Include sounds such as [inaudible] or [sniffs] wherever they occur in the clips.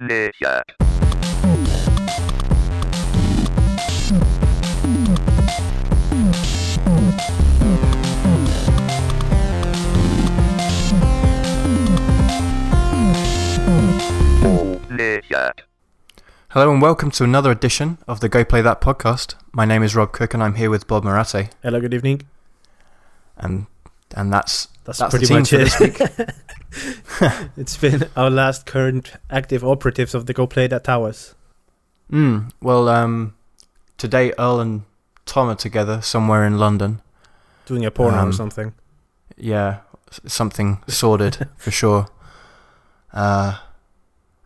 Amnesia. Amnesia. Hello and welcome to another edition of the Go Play That podcast. My name is Rob Cook and I'm here with Bob Marate. Hello, good evening. And and that's That's, That's the pretty team much for it. [laughs] [laughs] it's been our last current active operatives of the Go Play That Towers. mm, well um today Earl and Tom are together somewhere in London. Doing a porno or Um, something. Yeah, something sordid [laughs] for sure. Uh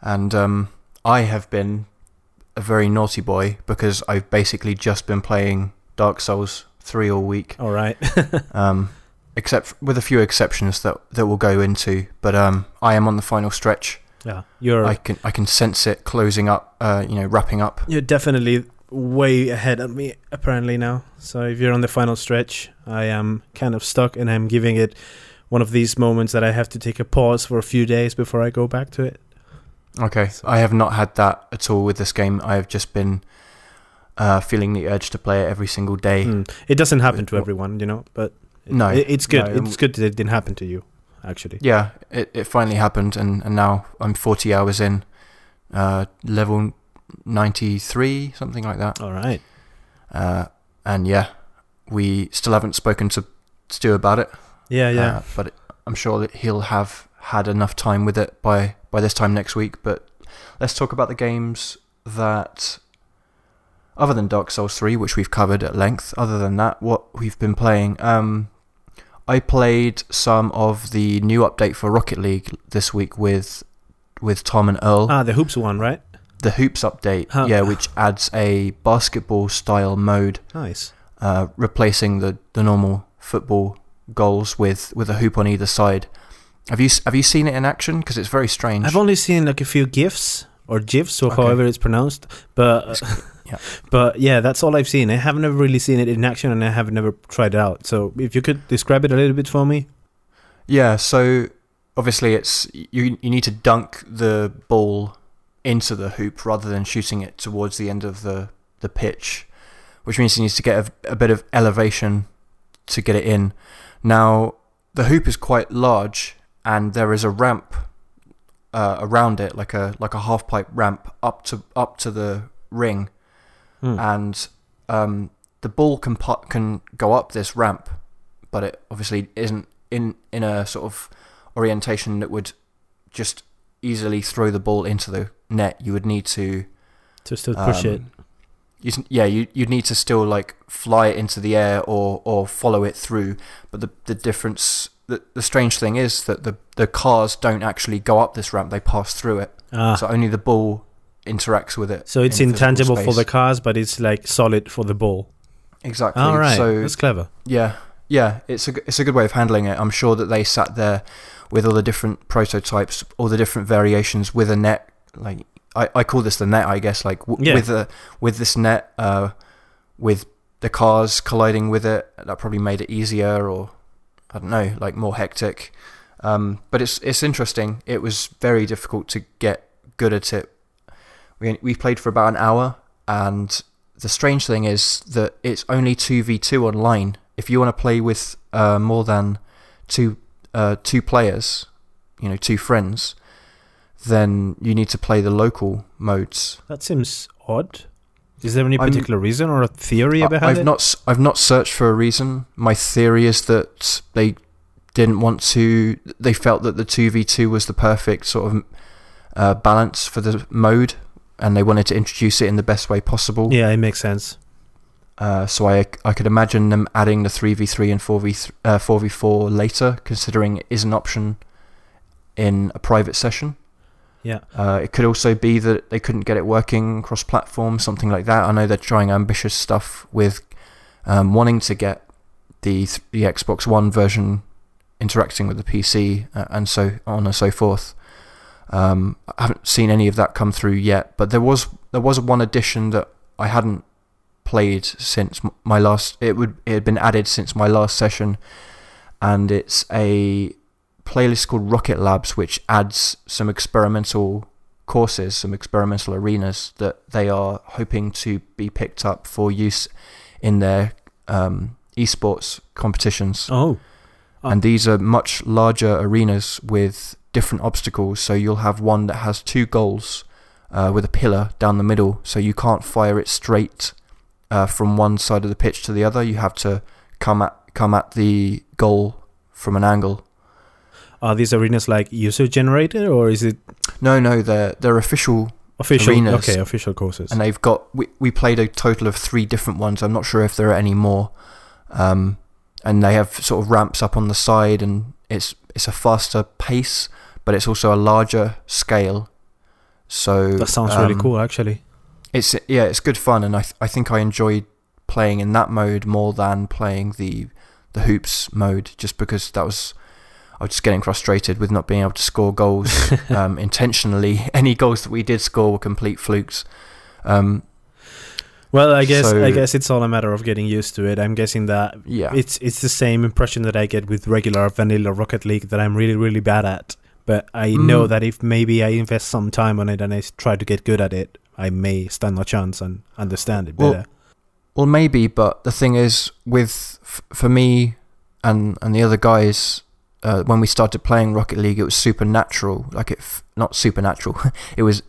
and um I have been a very naughty boy because I've basically just been playing Dark Souls 3 all week. All right. [laughs] um, except with a few exceptions that that we'll go into. But um, I am on the final stretch. yeah, you're I can I can sense it closing up. Uh, you know, wrapping up. you're definitely way ahead of me apparently now. So if you're on the final stretch, I am kind of stuck, and I'm giving it one of these moments that I have to take a pause for a few days before I go back to it. Okay, I have not had that at all with this game. I have just been uh, feeling the urge to play it every single day. Mm. It doesn't happen to everyone, you know, but No, it- it's good. no, it's good that it didn't happen to you, actually. Yeah, it it finally happened, and and now I'm 40 hours in, uh, level 93, something like that. All right. Uh, and yeah, we still haven't spoken to Stu about it. Yeah, yeah. Uh, but it, I'm sure that he'll have had enough time with it by, by this time next week. But let's talk about the games that, other than Dark Souls 3, which we've covered at length, other than that, what we've been playing. Um, I played some of the new update for Rocket League this week with with Tom and Earl. ah, the hoops one, right? the Hoops update, Huh. yeah, which adds a basketball style mode Nice. uh, replacing the, the normal football goals with, with a hoop on either side. Have you have you seen it in action? Because it's very strange. I've only seen like a few gifs or gifs or Okay. however it's pronounced, but yeah. but yeah, that's all I've seen. I have never really seen it in action, and I have never tried it out. So if you could describe it a little bit for me, yeah, so obviously it's you you need to dunk the ball into the hoop rather than shooting it towards the end of the, the pitch, which means you need to get a, a bit of elevation to get it in. Now the hoop is quite large, and there is a ramp uh, around it, like a like a half pipe ramp up to up to the ring, Hmm. and um, the ball can can go up this ramp, but it obviously isn't in in a sort of orientation that would just easily throw the ball into the net. You would need to to push it. um, you, yeah, you you'd need to still like fly it into the air or or follow it through. But the the difference, the the strange thing is that the the cars don't actually go up this ramp; they pass through it. Ah, So only the ball interacts with it. so it's in intangible for the cars, but it's like solid for the ball. exactly. All right, So that's clever. Yeah, yeah, it's a it's a good way of handling it. I'm sure that they sat there with all the different prototypes, all the different variations with a net. Like I, I call this the net, I guess. Like w- Yeah. with the with this net, uh, with the cars colliding with it, that probably made it easier, or I don't know, like more hectic. Um, but it's it's interesting. It was very difficult to get good at it. We we played for about an hour, and the strange thing is that it's only two v two online. If you want to play with uh, more than two uh, two players, you know, two friends, then you need to play the local modes. That seems odd. Is there any I'm- particular reason or a theory I- behind I've it? not I've not searched for a reason. My theory is that they didn't want to. They felt that the two v two was the perfect sort of uh, balance for the mode, and they wanted to introduce it in the best way possible. Yeah, it makes sense. Uh, so I I could imagine them adding the three v three and four v uh, four v four later, considering it is an option in a private session. Yeah. Uh, it could also be that they couldn't get it working cross platform, something like that. I know they're trying ambitious stuff with um, wanting to get the th- the Xbox One version interacting with the PC uh, and so on and so forth. Um, I haven't seen any of that come through yet, but there was there was one addition that I hadn't played since my last. It would it had been added since my last session, and it's a playlist called Rocket Labs, which adds some experimental courses, some experimental arenas that they are hoping to be picked up for use in their um, esports competitions. Oh, Oh. And these are much larger arenas with different obstacles. So you'll have one that has two goals uh, with a pillar down the middle. So you can't fire it straight uh, from one side of the pitch to the other. You have to come at come at the goal from an angle. are these arenas like user generated or is it No, no, they're they're official, official? Arenas. Okay, official courses. and they've got. We we played a total of three different ones. I'm not sure if there are any more. Um, and they have sort of ramps up on the side, and it's it's a faster pace, but it's also a larger scale. So that sounds really um, cool, actually. It's yeah, it's good fun, and I th- I think I enjoyed playing in that mode more than playing the the hoops mode, just because that was I was just getting frustrated with not being able to score goals [laughs] um, intentionally. [laughs] Any goals that we did score were complete flukes. Um, Well, I guess I guess it's all a matter of getting used to it. I'm guessing that yeah, it's it's the same impression that I get with regular vanilla Rocket League that I'm really really bad at. But I know Mm. that if maybe I invest some time on it and I try to get good at it, I may stand a chance and understand it better. Well, maybe, but the thing is, with f- for me and and the other guys, uh, when we started playing Rocket League, it was supernatural. Like it, f- not supernatural. [laughs] it was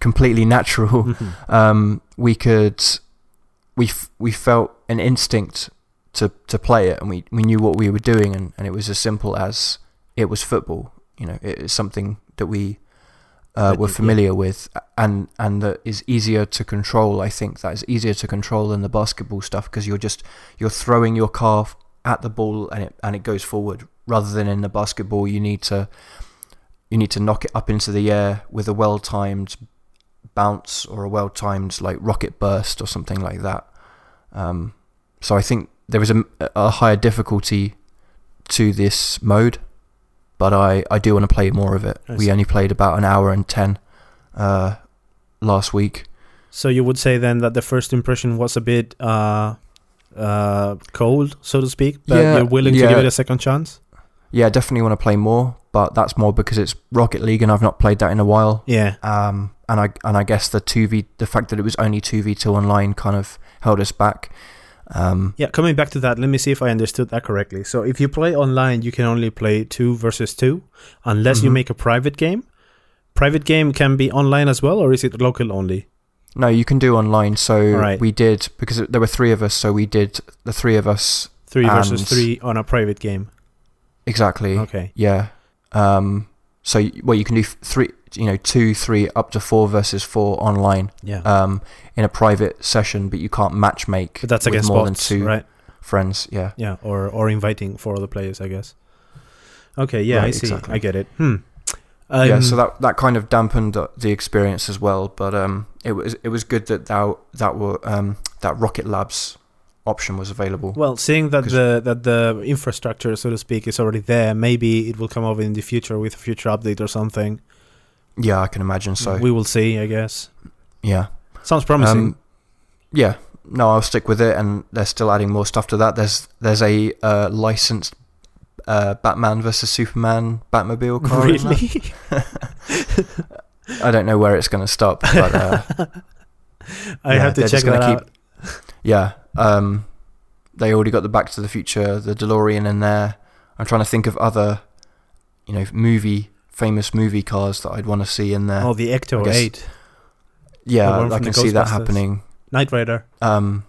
completely natural. Mhm. [laughs] Um, we could, we f- we felt an instinct to to play it, and we we knew what we were doing, and, and it was as simple as it was football. You know, it is something that we uh, were you- yeah. familiar with, and and that is easier to control. I think that is easier to control than the basketball stuff because you're just you're throwing your calf at the ball and it and it goes forward. Rather than in the basketball, you need to you need to knock it up into the air with a well timed bounce or a well timed like rocket burst or something like that. Um, so I think there is a, a higher difficulty to this mode, but I, I do want to play more of it. We only played about an hour and ten uh, last week. So you would say then that the first impression was a bit uh, uh, cold, so to speak, but Yeah, you're willing to give it a second chance. Yeah, definitely want to play more, but that's more because it's Rocket League and I've not played that in a while. Yeah, Um, and I and I guess the two v the fact that it was only two v two online kind of held us back. Um, yeah. Coming back to that, let me see if I understood that correctly. So if you play online, you can only play two versus two, unless you Mhm. make a private game. Private game can be online as well, or is it local only? no, you can do online. So Alright. we did because there were three of us. So we did the three of us Three versus three on a private game. exactly. Okay. Yeah. Um, so well, you can do three, you know, two, three, up to four versus four online Yeah. um, in a private session, but you can't match make but that's against more bots, than two right? friends. Yeah. Yeah, or or inviting four other players, I guess. Okay, yeah, I see. exactly. I get it. Hmm. Um, yeah, so that that kind of dampened the- experience as well. But um, it was it was good that that that were um, that Rocket Labs option was available. Well, seeing that the that the infrastructure, so to speak, is already there, maybe it will come over in the future with a future update or something. Yeah, I can imagine so. we will see. I guess yeah, sounds promising. Um, yeah. No, I'll stick with it, and they're still adding more stuff to that. There's there's a uh, licensed uh, Batman versus Superman Batmobile car. really? [laughs] I don't know where it's going to stop, but uh, [laughs] I yeah, have to check that keep- out. yeah, um, they already got the Back to the Future, the DeLorean in there. I'm trying to think of other, you know, movie famous movie cars that I'd want to see in there. Oh, the Ecto guess- Eight, yeah, I can see that happening. Knight Rider. Um,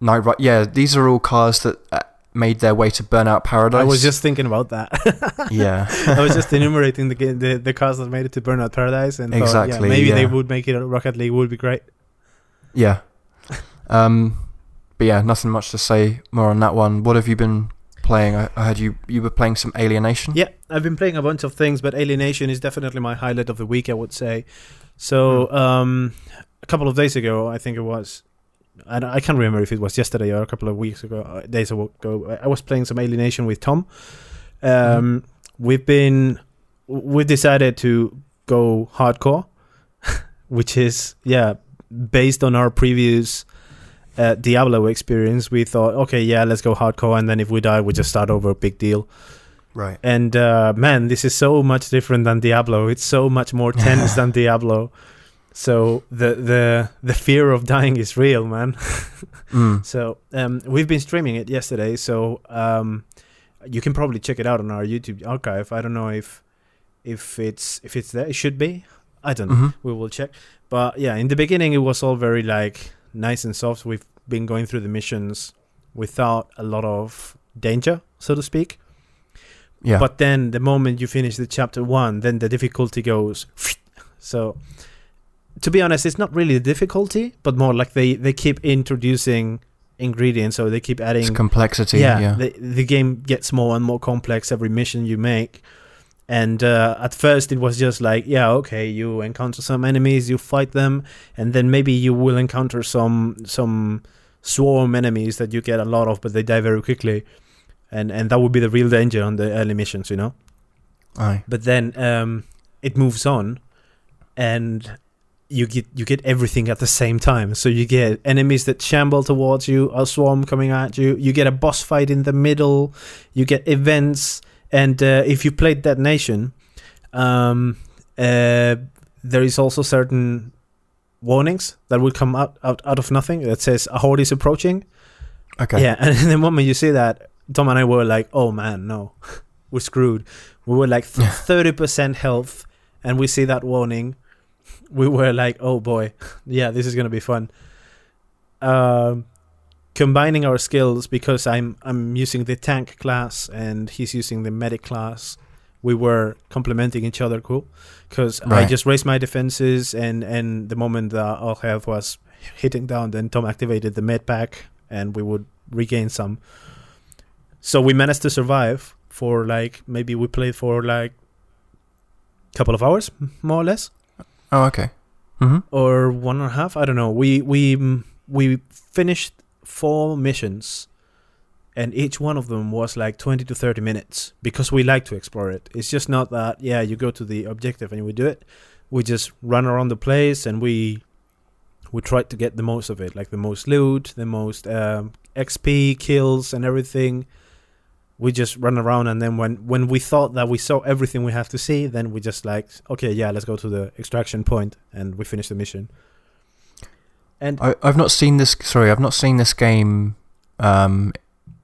Night Ri- yeah, these are all cars that uh, made their way to Burnout Paradise. I was just thinking about that. [laughs] yeah, I was just enumerating the, the the cars that made it to Burnout Paradise, and thought, yeah, Exactly, maybe they would make it Rocket League would be great. yeah. [laughs] Um, but yeah, nothing much to say more on that one. What have you been playing? I, I heard you you were playing some Alienation. Yeah, I've been playing a bunch of things, but Alienation is definitely my highlight of the week, I would say. So, Hmm. um, a couple of days ago, I think it was. I, I can't remember if it was yesterday or a couple of weeks ago, uh, days ago. I was playing some Alienation with Tom. Um, Mm-hmm. We've been, we've decided to go hardcore, [laughs] which is yeah, based on our previous uh, Diablo experience. We thought, okay, yeah, let's go hardcore, and then if we die, we just start over. Big deal. Right. And uh, man, this is so much different than Diablo. It's so much more tense [laughs] than Diablo. So the the the fear of dying is real, man. [laughs] Mm. So um, we've been streaming it yesterday, so um, you can probably check it out on our YouTube archive. I don't know if if it's if it's there. It should be. I don't know. hmm We will check. But yeah, in the beginning, it was all very like nice and soft. We've been going through the missions without a lot of danger, so to speak. Yeah. But then the moment you finish the chapter one, then the difficulty goes. [sniffs] So, to be honest, it's not really the difficulty, but more like they they keep introducing ingredients, so they keep adding it's complexity. yeah, Yeah. The, the game gets more and more complex every mission you make. And uh, at first, it was just like, yeah, okay, you encounter some enemies, you fight them, and then maybe you will encounter some some swarm enemies that you get a lot of, but they die very quickly, and and that would be the real danger on the early missions, you know. Aye. But then um, it moves on, and you get you get everything at the same time. So you get enemies that shamble towards you, a swarm coming at you. You get a boss fight in the middle. You get events, and uh, if you played Dead Nation, um, uh, there is also certain warnings that will come out, out out of nothing that says a horde is approaching. Okay. Yeah, and [laughs] the moment you see that, Tom and I were like, "Oh man, no, [laughs] we're screwed." We were like [laughs] thirty percent health, and we see that warning. We were like, "Oh boy, yeah, this is gonna be fun." Um, combining our skills because I'm I'm using the tank class and he's using the medic class. We were complementing each other, cool. Because I just raised my defenses, and and the moment that all health was hitting down, then Tom activated the med pack, and we would regain some. So we managed to survive for like maybe we played for like a couple of hours, more or less, Oh, okay. hmm or one and a half. I don't know. We we mm, we finished four missions, and each one of them was like twenty to thirty minutes because we like to explore it. It's just not that yeah, you go to the objective and we do it. We just run around the place and we we try to get the most of it, like the most loot, the most um, XP kills, and everything. We just run around, and then when when we thought that we saw everything we have to see, then we just like okay, yeah, let's go to the extraction point, and we finish the mission. And I, I've not seen this. Sorry, I've not seen this game um,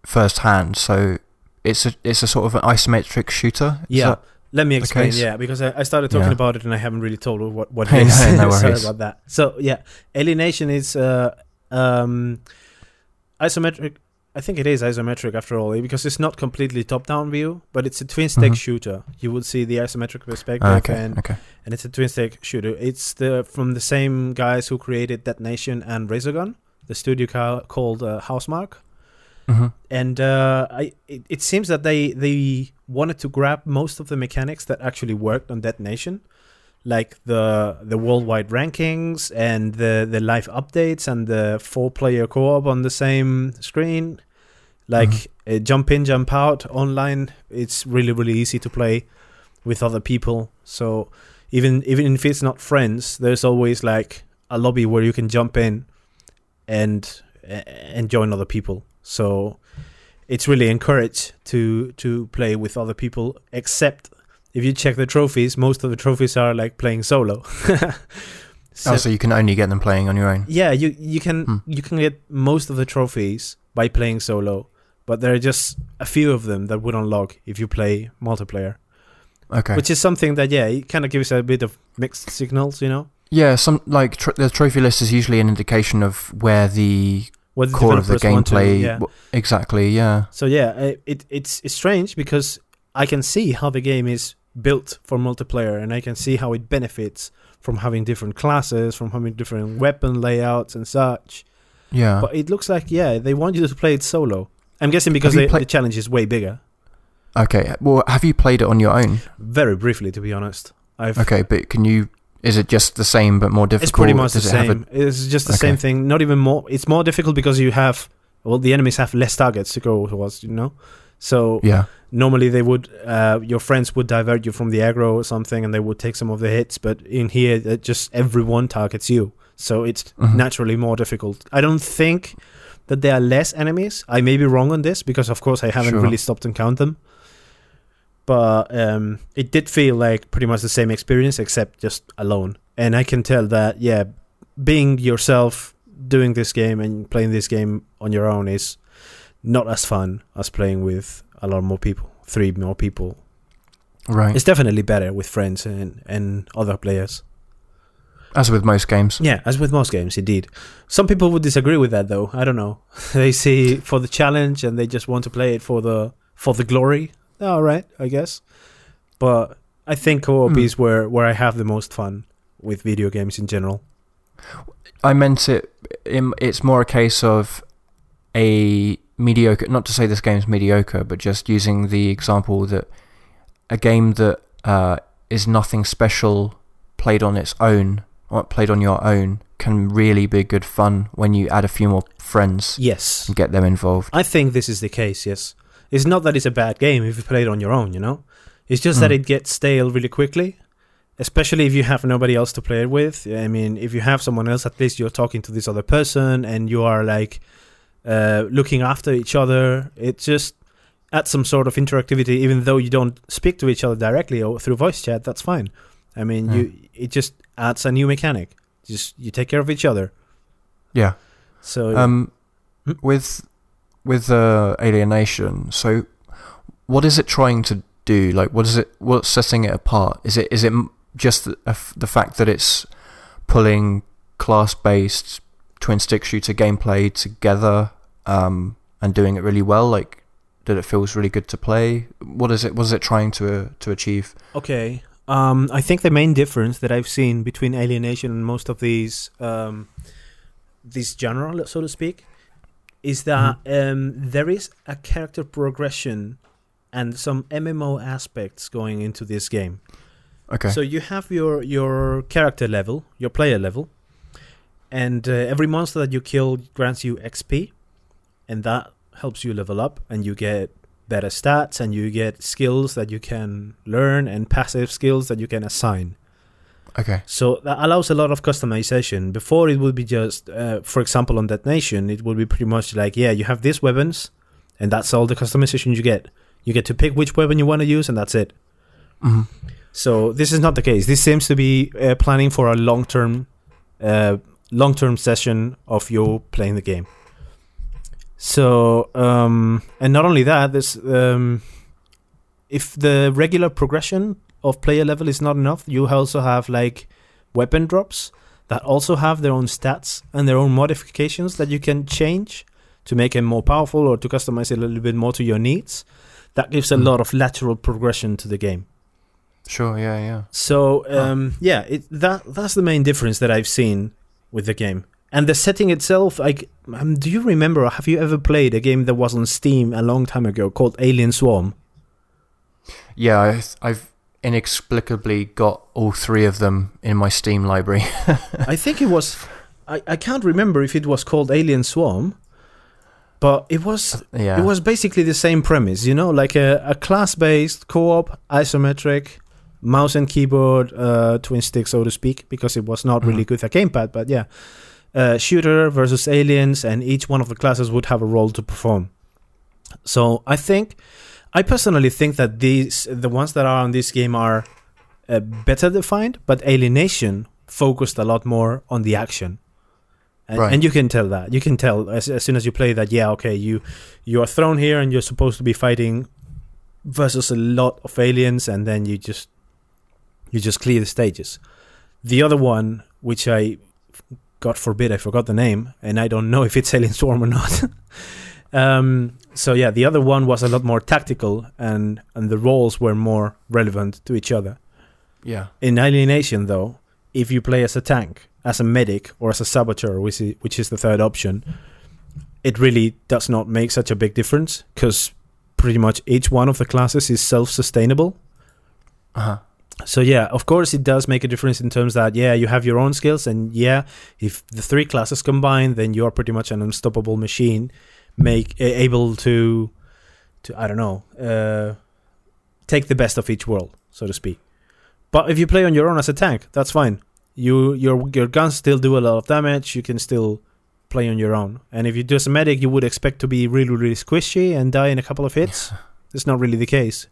firsthand. So it's a it's a sort of an isometric shooter. Is Yeah. Let me explain. Yeah, because I, I started talking Yeah. about it and I haven't really told what what [laughs] it is. no, no [laughs] Sorry about that. So yeah, Alienation is uh, um, isometric. I think it is isometric after all, eh, because it's not completely top-down view, but it's a twin-stick Mhm. shooter. You would see the isometric perspective, okay. and okay. and it's a twin-stick shooter. It's the from the same guys who created Dead Nation and Resogun, the studio ca- called uh, Housemarque hmm and uh, I it, it seems that they they wanted to grab most of the mechanics that actually worked on Dead Nation, like the the worldwide rankings and the the live updates and the four player co-op on the same screen, like Mhm. uh, jump in jump out online. It's really really easy to play with other people. So even even if it's not friends, there's always like a lobby where you can jump in and and join other people. So it's really encouraged to to play with other people. Except if you check the trophies, most of the trophies are like playing solo. So- [laughs] oh, so you can only get them playing on your own. yeah, you you can Hmm. you can get most of the trophies by playing solo, but there are just a few of them that would unlock if you play multiplayer, Okay. which is something that yeah, it kind of gives a bit of mixed signals, you know. yeah, some like tr- the trophy list is usually an indication of where the What core of the want to- gameplay. yeah. exactly. Yeah. So yeah, uh, it it's it's strange because I can see how the game is built for multiplayer, and I can see how it benefits from having different classes, from having different weapon layouts and such. Yeah. But it looks like yeah, they want you to play it solo. I'm guessing because the, play- the challenge is way bigger. okay. Well, have you played it on your own? Very briefly, to be honest, I've Okay, but can you? Is it just the same but more difficult? It's pretty much the it have a- same. It's just the Okay. same thing. Not even more. It's more difficult because you have well, the enemies have less targets to go towards. You know, so yeah. normally they would uh, your friends would divert you from the aggro or something, and they would take some of the hits. But in here, it just everyone targets you, so it's Mhm. naturally more difficult. I don't think that there are less enemies. I may be wrong on this because, of course, I haven't Sure. really stopped and count them. But um, it did feel like pretty much the same experience except just alone. And I can tell that yeah, being yourself, doing this game and playing this game on your own is not as fun as playing with a lot more people, three more people. Right. It's definitely better with friends and and other players. As with most games. Yeah, as with most games, indeed. Some people would disagree with that, though. I don't know. [laughs] they see for the challenge and they just want to play it for the for the glory. All right, I guess. But I think co-op Hmm. is where where I have the most fun with video games in general. I meant it. It's more a case of a mediocre. Not to say this game's mediocre, but just using the example that a game that uh, is nothing special, played on its own, or played on your own, can really be good fun when you add a few more friends Yes, and get them involved. I think this is the case. Yes, it's not that it's a bad game if you play it on your own. You know, it's just that Mm. it gets stale really quickly. Especially if you have nobody else to play it with. I mean, if you have someone else, at least you're talking to this other person and you are like uh, looking after each other. It just adds some sort of interactivity, even though you don't speak to each other directly or through voice chat. That's fine. I mean, you it just adds a new mechanic. Just you take care of each other. Yeah. So Um, Hmm? with with uh, Alienation, so what is it trying to do? Like, what is it? What's setting it apart? Is it is it just the, the fact that it's pulling class-based twin stick shooter gameplay together um, and doing it really well? Like, that it feels really good to play. What is it? What is it trying to uh, to achieve? Okay. Um, I think the main difference that I've seen between Alienation and most of these um, this genre, so to speak, is that um, there is a character progression and some MMO aspects going into this game. Okay. So you have your your character level, your player level, and uh, every monster that you kill grants you XP, and that helps you level up, and you get better stats, and you get skills that you can learn, and passive skills that you can assign. Okay. So that allows a lot of customization. Before it would be just, uh, for example, on Dead Nation, it would be pretty much like, yeah, you have these weapons, and that's all the customization you get. You get to pick which weapon you want to use, and that's it. hmm So this is not the case. This seems to be uh, planning for a long-term, uh, long-term session of you playing the game. So, um, and not only that, this um, if the regular progression of player level is not enough, you also have like weapon drops that also have their own stats and their own modifications that you can change to make them more powerful or to customize it a little bit more to your needs. That gives a Mm. lot of lateral progression to the game. Sure. Yeah. Yeah. So um, yeah, it, that that's the main difference that I've seen with the game. And the setting itself, like, um, do you remember? Have you ever played a game that was on Steam a long time ago called Alien Swarm? Yeah. I, I've inexplicably got all three of them in my Steam library. [laughs] I think it was. I, I can't remember if it was called Alien Swarm, but it was yeah. it was basically the same premise. You know, like a, a class-based co-op, isometric, mouse and keyboard, uh, twin stick, so to speak, because it was not really Mhm. good at gamepad. But yeah, uh, shooter versus aliens, and each one of the classes would have a role to perform. So I think, I personally think that these the ones that are on this game are uh, better defined, but Alienation focused a lot more on the action. And, Right. and you can tell that. You can tell as, as soon as you play that. Yeah, okay, you you are thrown here and you're supposed to be fighting versus a lot of aliens, and then you just you just clear the stages. The other one, which I God forbid I forgot the name, and I don't know if it's [laughs] Alien Swarm or not. [laughs] um, so yeah, the other one was a lot more tactical, and and the roles were more relevant to each other. yeah. In Alienation, though, if you play as a tank, as a medic, or as a saboteur, which is, which is the third option, it really does not make such a big difference because pretty much each one of the classes is self-sustainable. Uh huh. So yeah, of course it does make a difference in terms that yeah, you have your own skills, and yeah, if the three classes combine, then you are pretty much an unstoppable machine, make able to, to I don't know, uh, take the best of each world, so to speak. But if you play on your own as a tank, that's fine. You your your guns still do a lot of damage. You can still play on your own. And if you do as a medic, you would expect to be really really squishy and die in a couple of hits. [laughs] That's not really the case.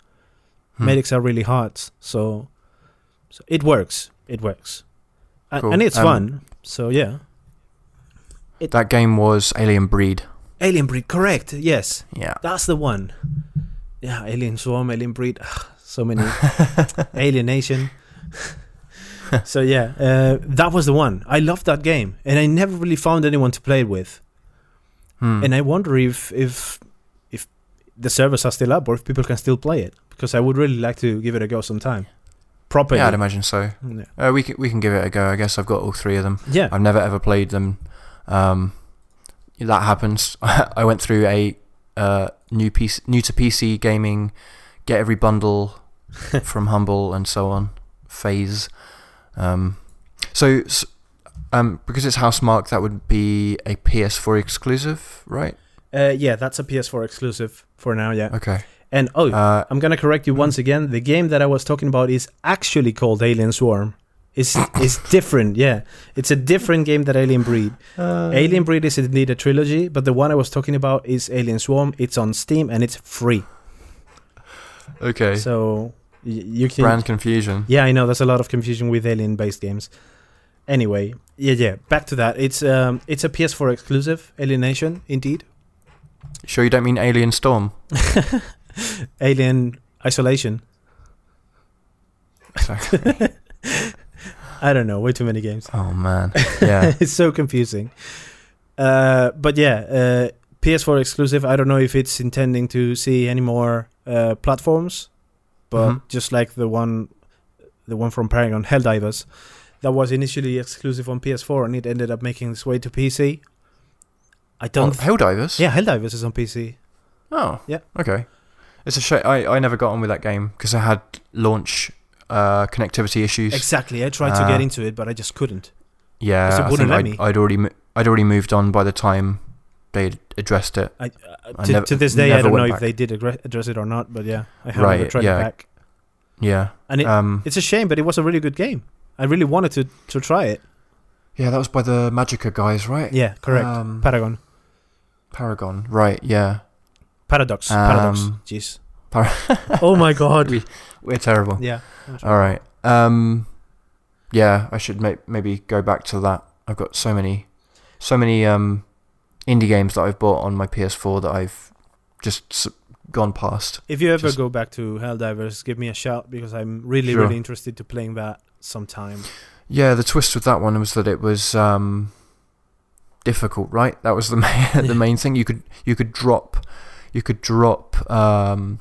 Hmm. medics are really hard. So, so it works. It works, Cool. and it's Um, fun. So yeah, That game was Alien Breed. Alien Breed, correct? Yes, Yeah. that's the one. Yeah, Alien Swarm, Alien Breed, so many [laughs] Alienation. [laughs] so yeah, uh, that was the one. I loved that game, and I never really found anyone to play it with. Hmm. And I wonder if if if the servers are still up or if people can still play it because I would really like to give it a go sometime. Properly. yeah, I'd imagine so. yeah. Uh, we can we can give it a go. I guess I've got all three of them. Yeah. I've never ever played them. Um, that happens. [laughs] I went through a uh, new PC, new to PC gaming, get every bundle [laughs] from Humble and so on phase. Um, so, um, because it's Housemarque, that would be a PS4 exclusive, right? Uh, yeah, that's a PS4 exclusive for now. Yeah. Okay. And oh, Uh, I'm gonna correct you Mhm. once again. The game that I was talking about is actually called Alien Swarm. It's it's different. Yeah, it's a different game than Alien Breed. Alien Breed is indeed a trilogy, but the one I was talking about is Alien Swarm. It's on Steam and it's free. okay. So y- you can. Brand confusion. Yeah, I know. There's a lot of confusion with Alien-based games. Anyway, yeah, yeah. Back to that. It's um, it's a PS4 exclusive. Alienation, indeed. Sure, you don't mean Alien Storm? [laughs] Alien Isolation. Exactly. [laughs] I don't know. Way too many games. oh man. [laughs] Yeah. it's so confusing. Uh, but yeah, uh, PS4 exclusive. I don't know if it's intending to see any more uh, platforms, but Mhm. just like the one, the one from Paragon, Helldivers, that was initially exclusive on PS4 and it ended up making its way to PC. I Oh, don't. Helldivers. yeah, Helldivers is on PC. Oh. Yeah. Okay. It's a shame. I, I never got on with that game because I had launch uh, connectivity issues. Exactly. I tried to Uh, get into it, but I just couldn't. Yeah, it I wouldn't think let I'd, me. I'd already I'd already moved on by the time they addressed it. I, uh, I to, never- to this day, I don't know went if they did address, address it or not. But yeah, I haven't Right, tried yeah. it back. Yeah. And it, um. It's a shame, but it was a really good game. I really wanted to to try it. Yeah, that was by the Magicka guys, right? Yeah, correct. Um, Paragon, Paragon. Right. Yeah. Paradox, um, Paradox. Jeez. Par- oh my god. [laughs] We- We're terrible. yeah. All right. Um. Yeah, I should may- maybe go back to that. I've got so many, so many um, indie games that I've bought on my PS4 that I've just s- gone past. If you ever Just- go back to Helldivers, give me a shout because I'm really, Sure. really interested to playing that sometime. Yeah, the twist with that one was that it was um, difficult, right? That was the [laughs] main, the main thing. You could you could drop you could drop um,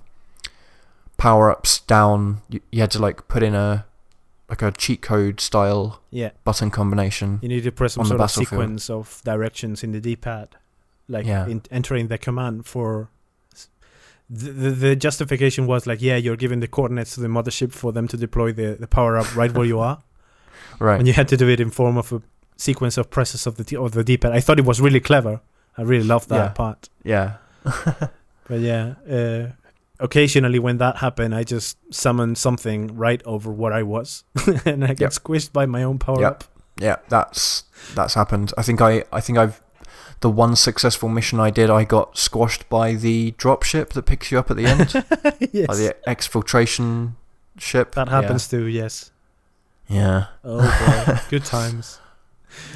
power ups down. You, you had to like put in a like a cheat code style Yeah. button combination. You need to press some On the sort of sequence of directions in the D-pad, like Yeah. in, entering the command for. The, the, the justification was like, yeah, you're giving the coordinates to the mothership for them to deploy the, the power up right where you are, [laughs] Right. and you had to do it in form of a sequence of presses of the t- of the D-pad. I thought it was really clever. I really loved that Yeah. part. yeah. [laughs] But yeah, uh, occasionally when that happened, I just summoned something right over where I was, [laughs] and I get Yep. squished by my own power Yep. up. Yeah, that's that's happened. I think I I think I've the one successful mission I did, I got squashed by the dropship that picks you up at the end, yes, [laughs] by the exfiltration ship. that happens too. Yes. Yeah. Oh boy, [laughs] good times.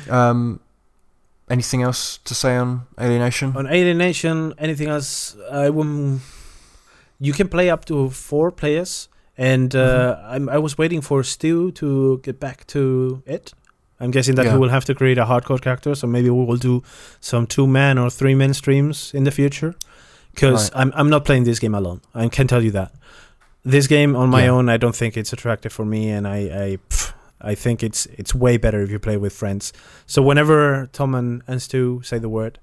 Um, anything else to say on Alienation? On Alienation, anything else? I will. You can play up to four players, and uh, Mm-hmm. I'm, I was waiting for Stu to get back to it. I'm guessing that Yeah. he will have to create a hardcore character, so maybe we will do some two man or three man streams in the future. Because Right. I'm I'm not playing this game alone. I can tell you that. This game on my Yeah. own, I don't think it's attractive for me, and I I, pff, I think it's it's way better if you play with friends. So whenever Tom and, and Stu say the word,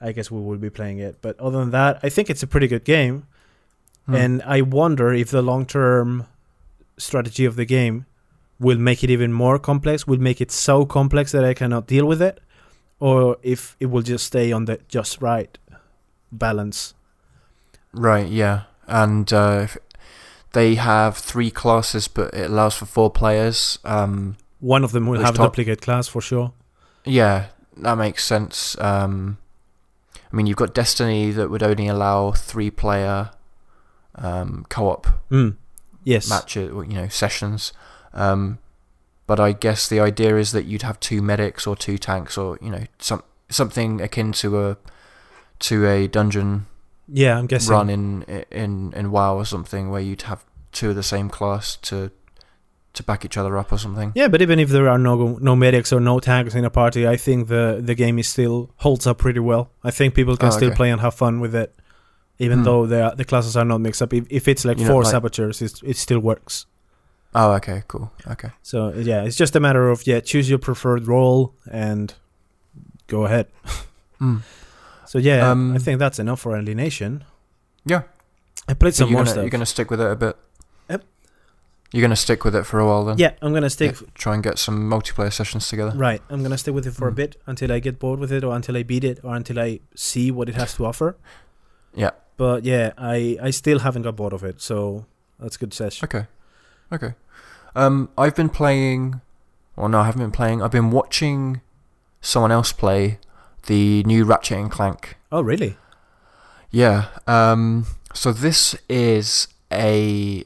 I guess we will be playing it. But other than that, I think it's a pretty good game, Hmm. and I wonder if the long term strategy of the game will make it even more complex, will make it so complex that I cannot deal with it, or if it will just stay on the just right balance. Right, yeah. And uh, if- they have three classes, but it allows for four players. Um, One of them will have a top- duplicate class for sure. yeah, that makes sense. Um, I mean, you've got Destiny that would only allow three player um, co op. Mm. Yes. matches, you know, sessions. Um, but I guess the idea is that you'd have two medics or two tanks, or you know, some something akin to a to a dungeon Yeah, I'm guessing. run in in in WoW or something, where you'd have two of the same class to to back each other up or something. Yeah, but even if there are no no medics or no tanks in a party, I think the the game is still holds up pretty well. I think people can Oh, still play and have fun with it, even Hmm. though the the classes are not mixed up. If, if it's like You know, four like- saboteurs, it it still works. Oh, okay, cool. Okay. So yeah, it's just a matter of yeah, choose your preferred role and go ahead. [laughs] Mm. So yeah, Um, I think that's enough for Alienation. Yeah. I played So some you're more gonna, stuff. You're gonna stick with it a bit. Yep. You're gonna stick with it for a while then. yeah, I'm gonna stick. Yeah, try and get some multiplayer sessions together. Right, I'm gonna stick with it for a Mm. bit until I get bored with it, or until I beat it, or until I see what it has to offer. Yeah. But yeah, I I still haven't got bored of it, so that's a good session. Okay. Okay. Um, I've been playing. Well, no, I haven't been playing. I've been watching someone else play the new Ratchet and Clank. Oh really? Yeah. Um, so this is a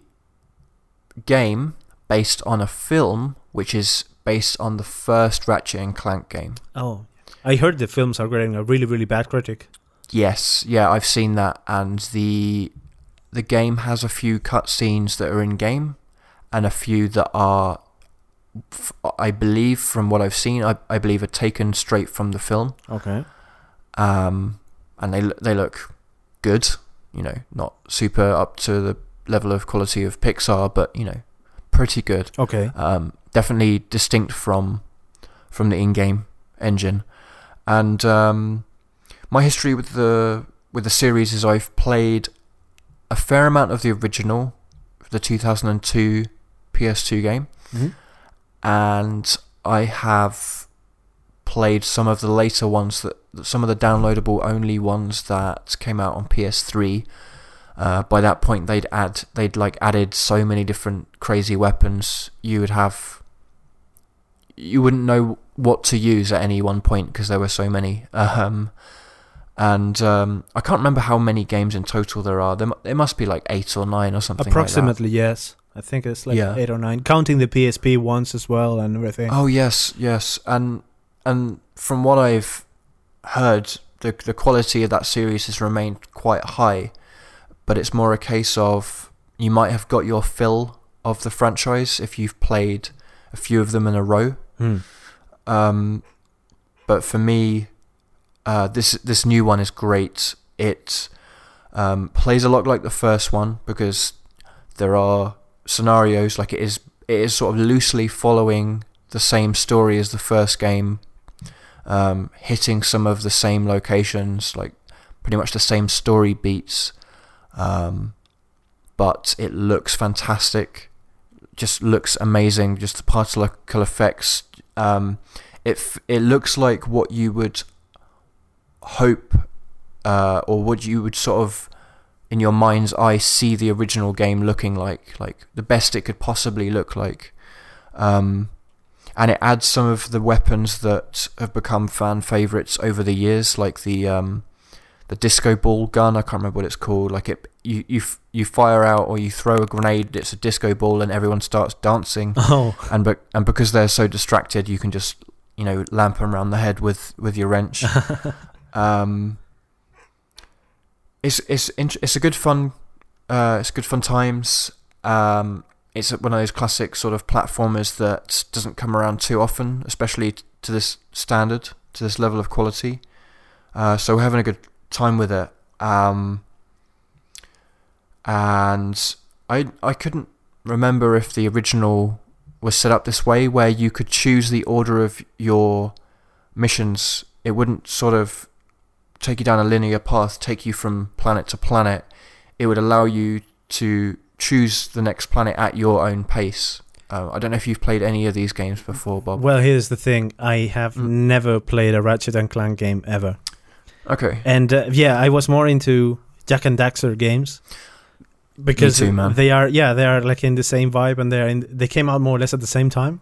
game based on a film, which is based on the first Ratchet and Clank game. Oh, I heard the films are getting a really really bad critic. Yes, yeah, I've seen that, and the the game has a few cutscenes that are in game, and a few that are, f- I believe, from what I've seen, I, I believe are taken straight from the film. Okay. Um, and they they look good, you know, not super up to the level of quality of Pixar, but you know, pretty good. Okay. Um, definitely distinct from from the in-game engine. And um, my history with the with the series is I've played a fair amount of the original, the 2002 PS2 game, Mhm. and I have played some of the later ones that some of the downloadable only ones that came out on PS3. Uh, by that point, they'd add they'd like added so many different crazy weapons. You would have you wouldn't know what to use at any one point because there were so many. [laughs] Um, and um, I can't remember how many games in total there are. There, there must be like eight or nine or something. Approximately yes. I think it's like Yeah. eight or nine, counting the PSP ones as well and everything. Oh yes, yes, and and from what I've heard, the the quality of that series has remained quite high, but it's more a case of you might have got your fill of the franchise if you've played a few of them in a row. Hmm. Um, but for me, uh, this this new one is great. It um, plays a lot like the first one because there are scenarios like it is it is sort of loosely following the same story as the first game, um, hitting some of the same locations, like pretty much the same story beats. Um, but it looks fantastic. Just looks amazing. Just the particle effects. Um, it it looks like what you would hope, uh, or what you would sort of in your mind's eye see the original game looking like, like the best it could possibly look like. Um, and it adds some of the weapons that have become fan favorites over the years, like the um, the disco ball gun. I can't remember what it's called. Like it, you you f- you fire out or you throw a grenade. It's a disco ball, and everyone starts dancing. [laughs] Oh, And be- and because they're so distracted, you can just you know lamp them around the head with with your wrench. [laughs] um, it's it's it's a good fun. Uh, it's good fun times. Um, it's one of those classic sort of platformers that doesn't come around too often, especially to this standard, to this level of quality. Uh, so we're having a good time with it. Um, and I I couldn't remember if the original was set up this way, where you could choose the order of your missions. It wouldn't sort of take you down a linear path, take you from planet to planet. It would allow you to choose the next planet at your own pace. Uh, I don't know if you've played any of these games before, Bob. well, here's the thing. I have Mm. never played a Ratchet and Clank game ever, Okay. and uh, yeah, I was more into Jak and Daxter games because too, man. they are yeah they are like in the same vibe and they're in they came out more or less at the same time.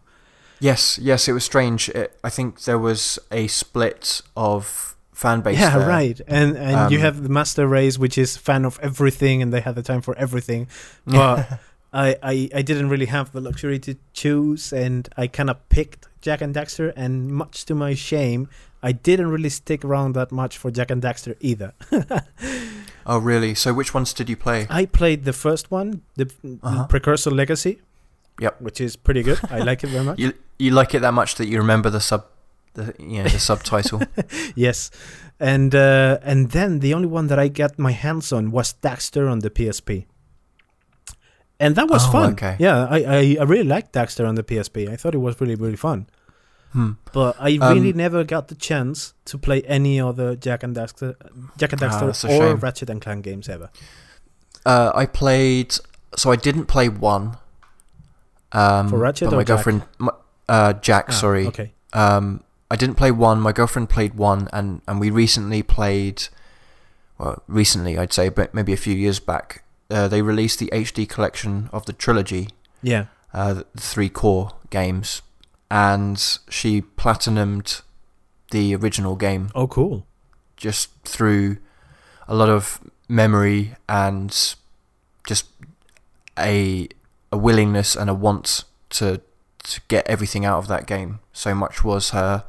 Yes, yes, it was strange. It, I think there was a split of fan base. yeah, there. right. And and you Um, have the Master Race, which is fan of everything, and they have the time for everything. [laughs] But I, I, I didn't really have the luxury to choose, and I kind of picked Jak and Daxter, and much to my shame, I didn't really stick around that much for Jak and Daxter either. [laughs] oh, really? So which ones did you play? I played the first one, the Uh-huh. Precursor Legacy. Yep. Which is pretty good. I like it very [laughs] much. You you like it that much that you remember the sub, the you know the subtitle. [laughs] yes, and uh, and then the only one that I got my hands on was Daxter on the PSP, and that was Oh, fun. okay. Yeah, I, I I really liked Daxter on the PSP. I thought it was really really fun. Hmm. But I really Um, never got the chance to play any other Jak and Daxter, Jak and Ah, Daxter or shame. Ratchet and Clank games ever. Uh, I played. So I didn't play one. Um, For Ratchet but or my Jak? girlfriend, my, uh, Jak. Ah, sorry. Okay. Um, I didn't play one. My girlfriend played one, and, and we recently played. Well, recently, I'd say, but maybe a few years back, uh, they released the HD collection of the trilogy, Yeah. uh, the three core games, and she platinumed the original game Oh, cool. just through a lot of memory and just a a willingness and a want to to get everything out of that game. So much was her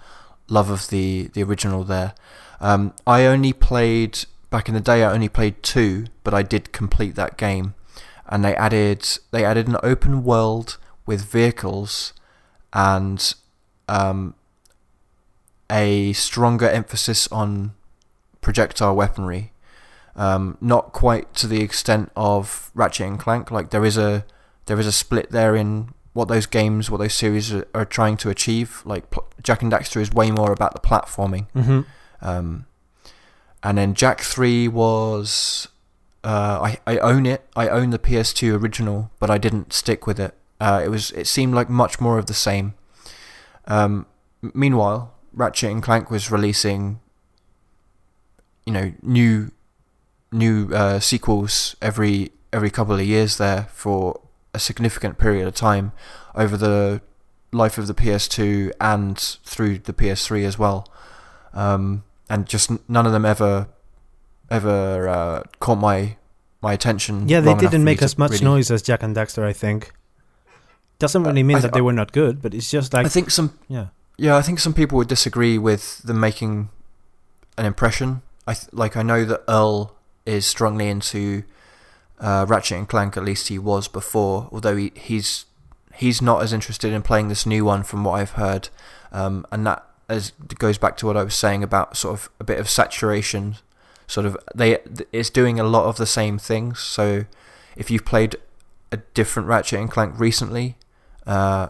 love of the the original there. Um, I only played back in the day. I only played two, but I did complete that game, and they added they added an open world with vehicles and um, a stronger emphasis on projectile weaponry. Um, not quite to the extent of Ratchet and Clank. Like there is a there is a split there in what those games, what those series are, are trying to achieve. Like pl- Jak and Daxter is way more about the platforming. Mm-hmm. Um, and then Jak Three was uh, I I own it. I own the PS2 original, but I didn't stick with it. Uh, it was it seemed like much more of the same. Um, meanwhile, Ratchet and Clank was releasing, you know, new new uh, sequels every every couple of years there for a significant period of time over the life of the PS2 and through the PS3 as well. Um, and just none of them ever ever uh, caught my my attention. Yeah, they long enough for didn't make as much really- noise as Jak and Daxter, I think. Doesn't really mean I- that they were not good, but it's just like I think some yeah. Yeah, I think some people would disagree with them making an impression. I th- like I know that Earl is strongly into uh, Ratchet and Clank. At least he was before, although he, he's he's not as interested in playing this new one, from what I've heard. Um, and that as goes back to what I was saying about sort of a bit of saturation. Sort of they it's doing a lot of the same things. So if you've played a different Ratchet and Clank recently, uh,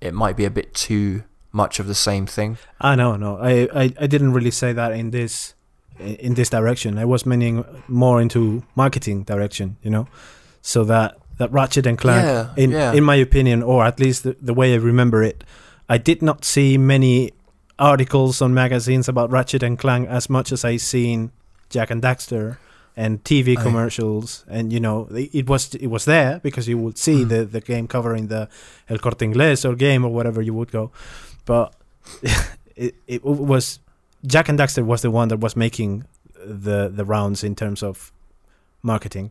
it might be a bit too much of the same thing. I know, no. I, I, I didn't really say that in this in this direction. I was meaning more into marketing direction, you know, so that that Ratchet and Clank, Yeah, in yeah. in my opinion, or at least the, the way I remember it, I did not see many articles on magazines about Ratchet and Clank as much as I seen Jak and Daxter and TV I- commercials, and you know, it it was it was there because you would see Mhm. the the game covering the El Corte Inglés or game or whatever you would go, but [laughs] it it was Jak and Daxter was the one that was making the the rounds in terms of marketing.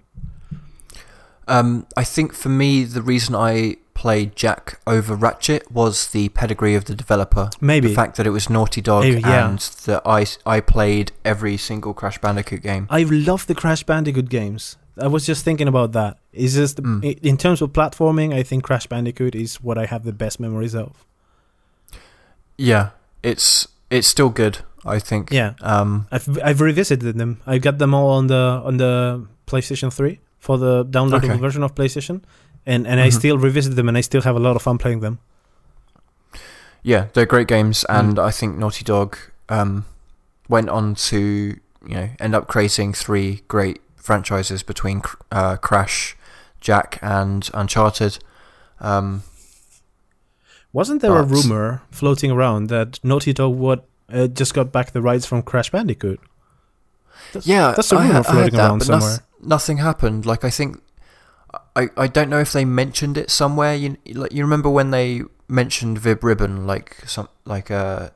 Um, I think for me, the reason I played Jak over Ratchet was the pedigree of the developer. Maybe The fact that it was Naughty Dog Eh, yeah. and that I, I played every single Crash Bandicoot game. I love the Crash Bandicoot games. I was just thinking about that. Is just Mm. in terms of platforming, I think Crash Bandicoot is what I have the best memories of. Yeah, it's it's still good. I think. Yeah. Um. I've I've revisited them. I got them all on the on the PlayStation 3 for the downloadable Okay. version of PlayStation, and and I Mhm. still revisit them, and I still have a lot of fun playing them. Yeah, they're great games, Mm. and I think Naughty Dog um went on to you know end up creating three great franchises between uh, Crash, Jak, and Uncharted. Um. Wasn't there a rumor floating around that Naughty Dog would uh, just got back the rights from Crash Bandicoot? That's, Yeah, that's a rumor I heard floating that, around but somewhere. nothing happened. Like I think, I I don't know if they mentioned it somewhere. You like you remember when they mentioned Vib Ribbon, like some like uh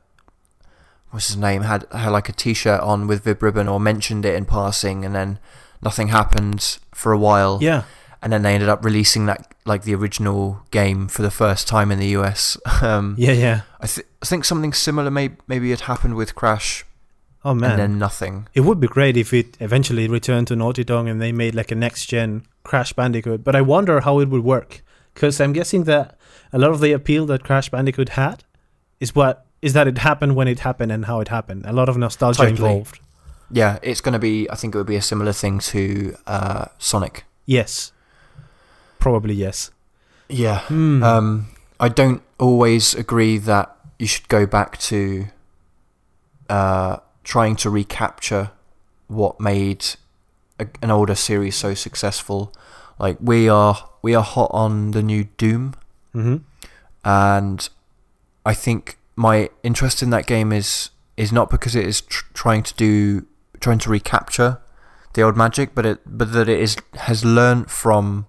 what's his name had had like a T-shirt on with Vib Ribbon, or mentioned it in passing, and then nothing happened for a while. Yeah, and then they ended up releasing that like the original game for the first time in the US. [laughs] Um, Yeah, yeah. I, th- I think something similar may maybe had happened with Crash, Oh man, and then nothing. it would be great if it eventually returned to Naughty Dog and they made like a next gen Crash Bandicoot. But I wonder how it would work because I'm guessing that a lot of the appeal that Crash Bandicoot had is what is that it happened when it happened and how it happened. A lot of nostalgia Totally. involved. Yeah, it's going to be. I think it would be a similar thing to uh, Sonic. Yes, probably yes. Yeah. Hmm. Um, I don't always agree that you should go back to uh, trying to recapture what made a, an older series so successful. Like we are, we are hot on the new Doom, hmm and I think my interest in that game is is not because it is tr- trying to do trying to recapture the old magic, but it but that it is has learned from